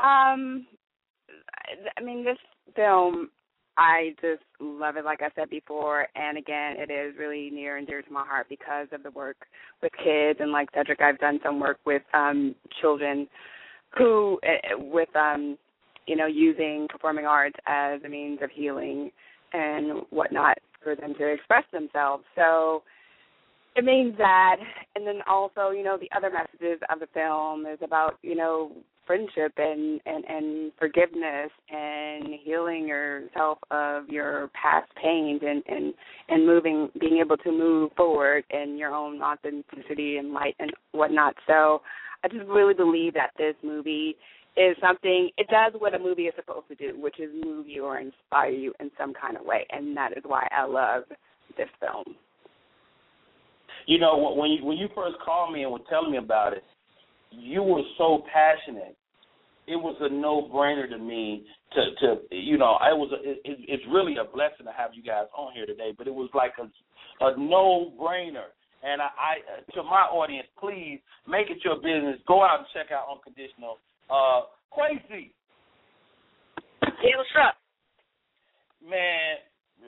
Um, I- mean, this film, I just love it. Like I said before, and again, it is really near and dear to my heart because of the work with kids. And like Cedric, I've done some work with um children who, uh, with um, you know, using performing arts as a means of healing and whatnot for them to express themselves. So it means that and then also you know the other messages of the film is about you know friendship and and and forgiveness and healing yourself of your past pains and and and moving being able to move forward in your own authenticity and light and whatnot. So i just really believe that this movie is something it does what a movie is supposed to do which is move you or inspire you in some kind of way and that is why i love this film You know, when- when you when you first called me and were telling me about it, you were so passionate. It was a no-brainer to me to to you know, I was a, it, it- it's really a blessing to have you guys on here today. But it was like a a no-brainer. And I, I to my audience, please make it your business. Go out and check out Unconditional. Uh, Kwesi, Yeah, what's up? man,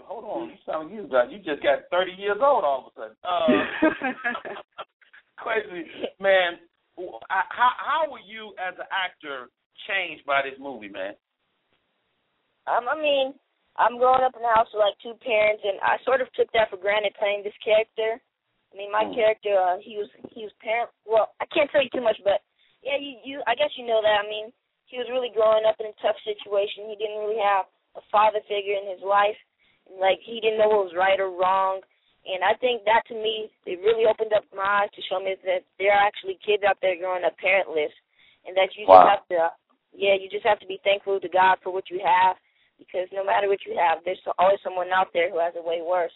hold on. You sound you got you just got 30 years old all of a sudden. Uh, Kwesi, man, w- I- how how were you as an actor changed by this movie, man? Um, I mean, I'm growing up in a house with like two parents, and I sort of took that for granted playing this character. I mean, my Mm. character, uh, he was he was parent. Well, I can't tell you too much, but yeah, you you I guess you know that. I mean, he was really growing up in a tough situation. He didn't really have a father figure in his life. Like he didn't know what was right or wrong. And I think that to me, it really opened up my eyes to show me that there are actually kids out there growing up parentless, and that you just have to, yeah, you just have to be thankful to God for what you have, because no matter what you have, there's always someone out there who has it way worse.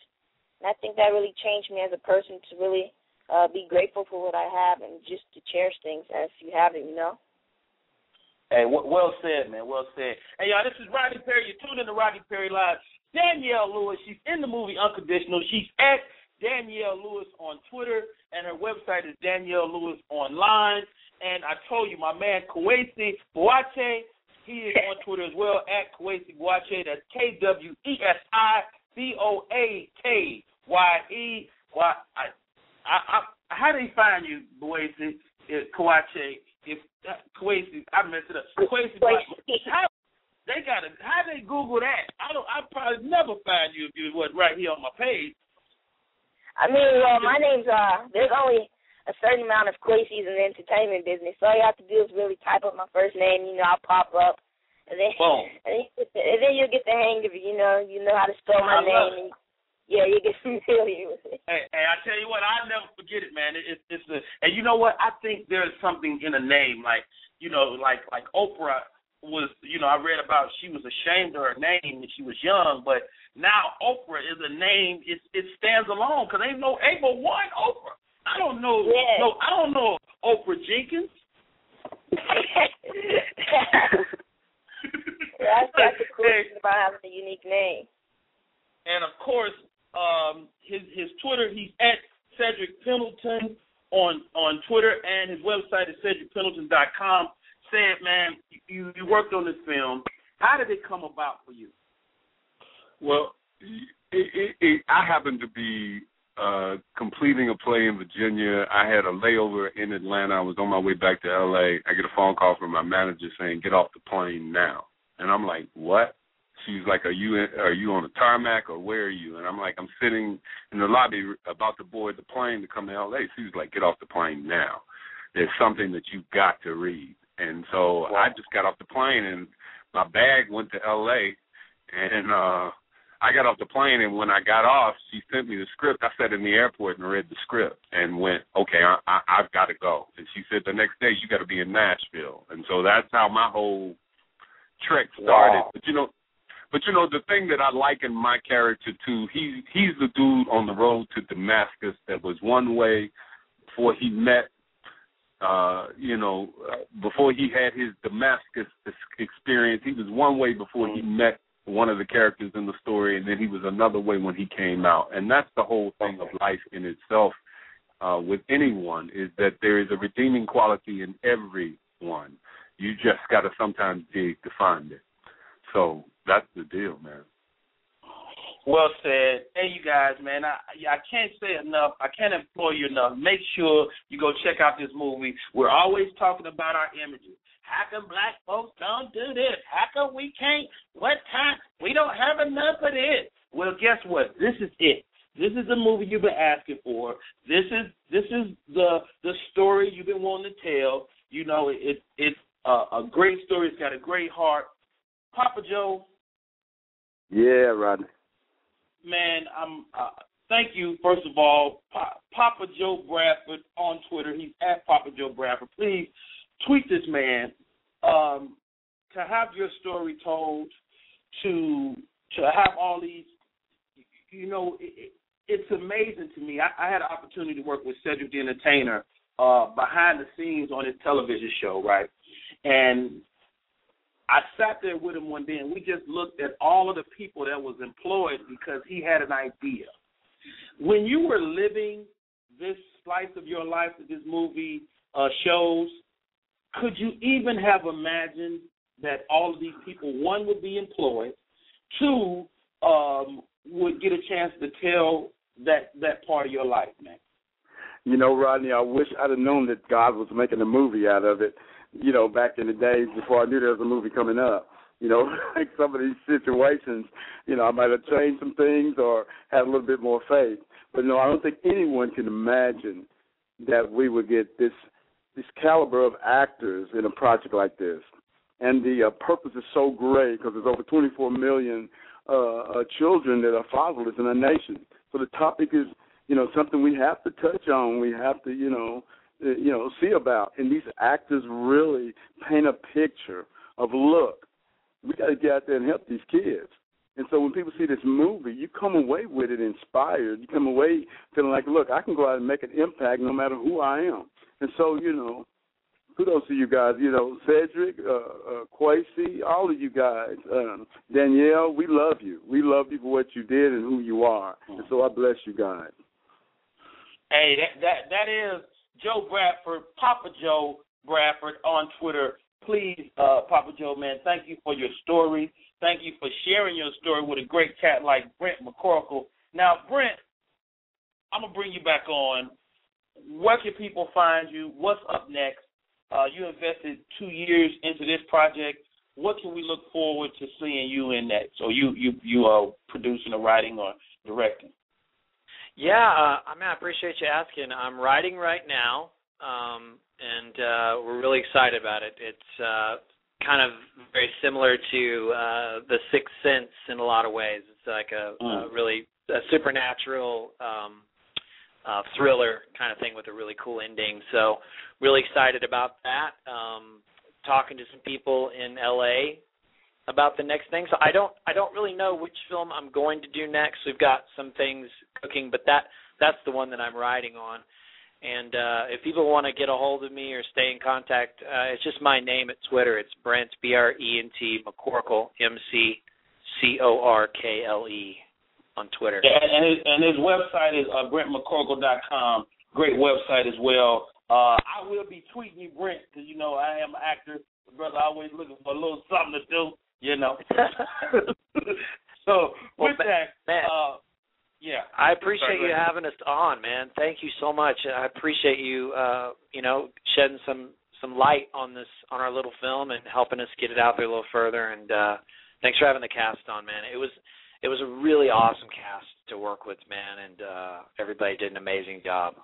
And I think that really changed me as a person to really uh, be grateful for what I have and just to cherish things as you have it, you know. Hey, well said, man. Well said. Hey, y'all, this is Rodney Perry. You're tuned in to Rodney Perry Live. Danielle Lewis, she's in the movie Unconditional. She's at Danielle Lewis on Twitter, and her website is Danielle Lewis Online. And I told you, my man Kwesi Boakye, he is on Twitter as well at Kwesi Boakye. That's K W E S I B O A K Y E. Why? I, I, I, how do they find you, Boakye? Kawache, if uh, Kwesi, I messed it up. Kwesi, how they got to how they Google that? I don't. I probably never find you if you was right here on my page. I mean, well, my name's uh. There's only a certain amount of Quasies in the entertainment business. So all you have to do is really type up my first name. You know, I'll pop up, and then Boom. and then, you get the, and then you'll get the hang of it. You know, you know how to spell my I name. And, yeah, you get familiar with it. Hey, hey, I tell you what, I'll never forget it, man. It, it, it's a, and you know what? I think there's something in a name, like you know, like like Oprah was, you know, I read about she was ashamed of her name when she was young, but now Oprah is a name. It it stands alone because ain't no ain't but one Oprah. I don't know. Yeah. No, I don't know Oprah Jenkins. that's that's the cool thing about having a unique name. and of course, um, his his Twitter, he's at Cedric Pendleton on on Twitter, and his website is cedricpendleton.com. Ced, man, you you worked on this film. How did it come about for you? Well, it, it, it, I happened to be uh completing a play in Virginia. I had a layover in Atlanta. I was on my way back to LA. I get a phone call from my manager saying, "Get off the plane now." And I'm like, "What?" She's like, "Are you in, are you on the tarmac or where are you?" And I'm like, "I'm sitting in the lobby about to board the plane to come to LA." She was like, "Get off the plane now. There's something that you've got to read." And so I just got off the plane and my bag went to LA and uh I got off the plane, and when I got off, she sent me the script. I sat in the airport and read the script and went, "Okay, I, I, I've got to go." And she said the next day you got to be in Nashville, and so that's how my whole trek started. Wow. But you know, but you know the thing that I like in my character too, he he's the dude on the road to Damascus that was one way before he met uh, you know, uh, before he had his Damascus experience, he was one way before he met one of the characters in the story, and then he was another way when he came out. And that's the whole thing of life in itself uh, with anyone is that there is a redeeming quality in everyone. You just got to sometimes dig to find it. So that's the deal, man. Well said. Hey, you guys, man, I I can't say enough. I can't implore you enough. Make sure you go check out this movie. We're always talking about our images. How come black folks don't do this? How come we can't? What time? We don't have enough of this. Well, guess what? This is it. This is the movie you've been asking for. This is this is the the story you've been wanting to tell. You know, it it's a, a great story. It's got a great heart. Papa Joe, Yeah, Rodney. Man, I'm. Uh, thank you, first of all, pa- Papa Joe Bradford on Twitter. He's at Papa Joe Bradford. Please tweet this man um, to have your story told, to to have all these. You know, it, it, it's amazing to me. I, I had an opportunity to work with Cedric the Entertainer uh, behind the scenes on his television show, right? And I sat there with him one day and we just looked at all of the people that was employed because he had an idea. When you were living this slice of your life that this movie uh, shows, could you even have imagined that all of these people, one, would be employed, two, um, would get a chance to tell that that part of your life, man? You know, Rodney, I wish I'd have known that God was making a movie out of it, you know, back in the days before I knew there was a movie coming up. You know, like some of these situations, you know, I might have changed some things or had a little bit more faith. But no, I don't think anyone can imagine that we would get this this caliber of actors in a project like this. And the uh, purpose is so great because there's over 24 million uh, uh, children that are fatherless in our nation. So the topic is, you know, something we have to touch on. We have to, you know, you know, see about. And these actors really paint a picture of look. We got to get out there and help these kids. And so when people see this movie, you come away with it inspired. You come away feeling like, look, I can go out and make an impact no matter who I am. And so, you know, kudos to you guys. You know, Cedric, uh, uh, Kwesi, all of you guys. Um, Danielle, we love you. We love you for what you did and who you are. And so I bless you guys. Hey, that that that is Joe Bradford, Papa Joe Bradford on Twitter. Please, uh, Papa Joe, man, thank you for your story. Thank you for sharing your story with a great cat like Brent McCorkle. Now, Brent, I'm gonna bring you back on. Where can people find you? What's up next? Uh, you invested two years into this project. What can we look forward to seeing you in next? So you you you are producing or writing or directing? Yeah, uh, I mean, I appreciate you asking. I'm writing right now, um, and uh, we're really excited about it. It's uh, kind of very similar to uh, The Sixth Sense in a lot of ways. It's like a, Mm. a really a supernatural um, uh, thriller kind of thing with a really cool ending. So, really excited about that. Um, talking to some people in LA about the next thing. So I don't I don't really know which film I'm going to do next. We've got some things cooking, but that that's the one that I'm writing on. And uh if people want to get a hold of me or stay in contact, uh it's just my name at Twitter. It's Brent B R E N T McCorkle M C C O R K L E on Twitter. Yeah, and his, and his website is uh, BrentMcCorkle.com. Great website as well. Uh, I will be tweeting you, Brent, because you know I am an actor. Brother, always looking for a little something to do. You know. so Well, with that, man. uh, yeah. I appreciate Sorry, you having us on, man. Thank you so much. I appreciate you uh, you know, shedding some some light on this on our little film and helping us get it out there a little further and uh thanks for having the cast on, man. It was it was a really awesome cast to work with, man, and uh everybody did an amazing job.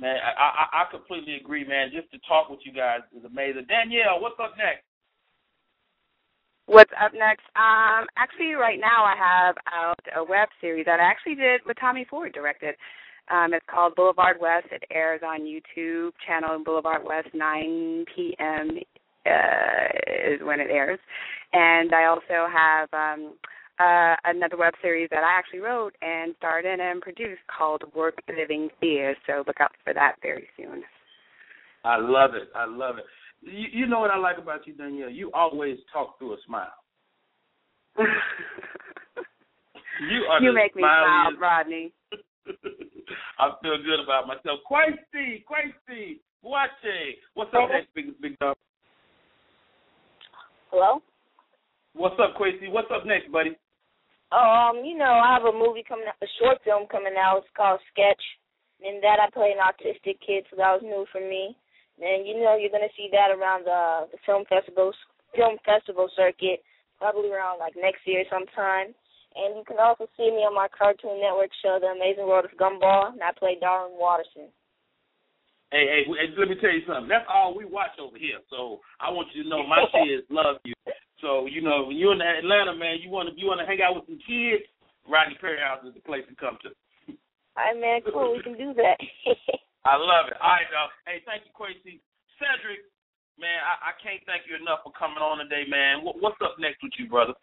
Man, I, I I completely agree, man. Just to talk with you guys is amazing. Danielle, what's up next? What's up next? Um, actually, right now I have out a web series that I actually did with Tommy Ford directed. Um, it's called Boulevard West. It airs on YouTube channel Boulevard West 9 p.m. Uh, is when it airs, and I also have um, uh, another web series that I actually wrote and starred in and produced called Work Living Fear. So look out for that very soon. I love it. I love it. You, you know what I like about you, Danielle? You always talk through a smile. You are you the make me smile, Rodney. I feel good about myself. Kwesi, Kwesi, Boakye. What's up, next, big big dog? Hello? What's up, Kwesi? What's up next, buddy? Um, you know, I have a movie coming out, a short film coming out. It's called Sketch. In that, I play an autistic kid, so that was new for me. And you know, you're gonna see that around the the film festivals, film festival circuit, probably around like next year sometime. And you can also see me on my Cartoon Network show, The Amazing World of Gumball, and I play Darwin Watterson. Hey, hey, let me tell you something. That's all we watch over here. So I want you to know my kids love you. So you know, when you're in Atlanta, man, you want to you want to hang out with some kids. Rodney Perry House is the place to come to. All right, man, cool. We can do that. I love it. All right, dog. Hey, thank you, Kwesi. Cedric, man, I, I can't thank you enough for coming on today, man. What, what's up next with you, brother?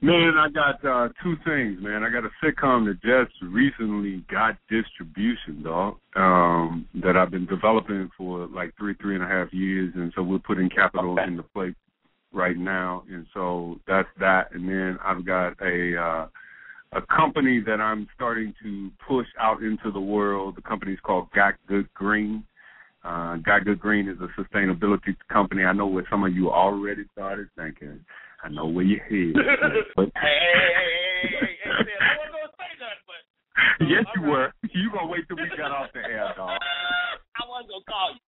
Man, I got uh two things, man. I got a sitcom that just recently got distribution, dog. Um, that I've been developing for like three, three and a half years, and so we're putting capital into play right now, and so that's that. And then I've got a uh a company that I'm starting to push out into the world. The company's called Got Good Green. Uh, Got Good Green is a sustainability company. I know where some of you already started thinking. I know where your head. is. But Hey, hey, hey, hey, hey, I wasn't gonna say nothing, but yes, you were. You gonna wait till we got off the air, dog. I wasn't gonna call you.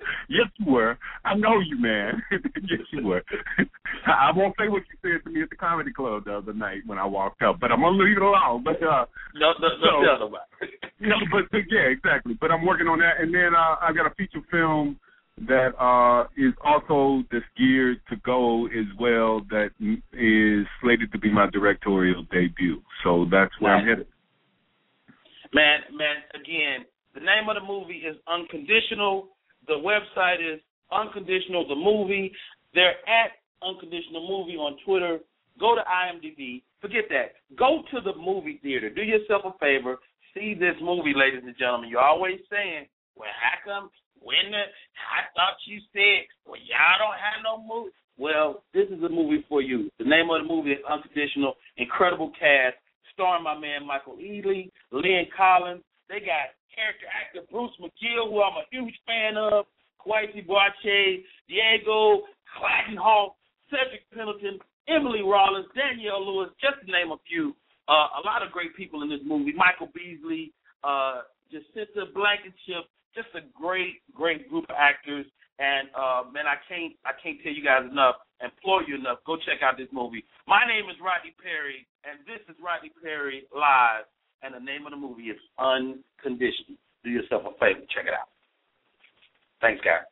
Yes, you were. I know you, man. yes, you were. I won't say what you said to me at the comedy club the other night when I walked up, but I'm gonna leave it alone. But uh, No, no, no, So- nobody. no, but, but yeah, exactly. But I'm working on that, and then uh, I got a feature film that uh is also this geared to go as well. That is slated to be my directorial debut. So that's where I'm Nice. headed. Man, man, again, the name of the movie is Unconditional. The website is Unconditional the Movie. They're at Unconditional Movie on Twitter. Go to IMDb. Forget that. Go to the movie theater. Do yourself a favor. See this movie, ladies and gentlemen. You're always saying, well, how come when the, I thought you said, well, y'all don't have no movie. Well, this is a movie for you. The name of the movie is Unconditional. Incredible cast starring my man Michael Ealy, Lynn Collins, They got character actor Bruce McGill, who I'm a huge fan of, Kwesi Boakye, Diego Klattenhoff, Cedric Pendleton, Emily Rollins, Danielle Lewis, just to name a few. Uh, a lot of great people in this movie. Michael Beasley, uh, Jacinta Blankenship, just a great, great group of actors. And uh, man, I can't, I can't tell you guys enough, implore you enough. Go check out this movie. My name is Rodney Perry, and this is Rodney Perry live. And the name of the movie is Unconditional. Do yourself a favor, check it out. Thanks, guys.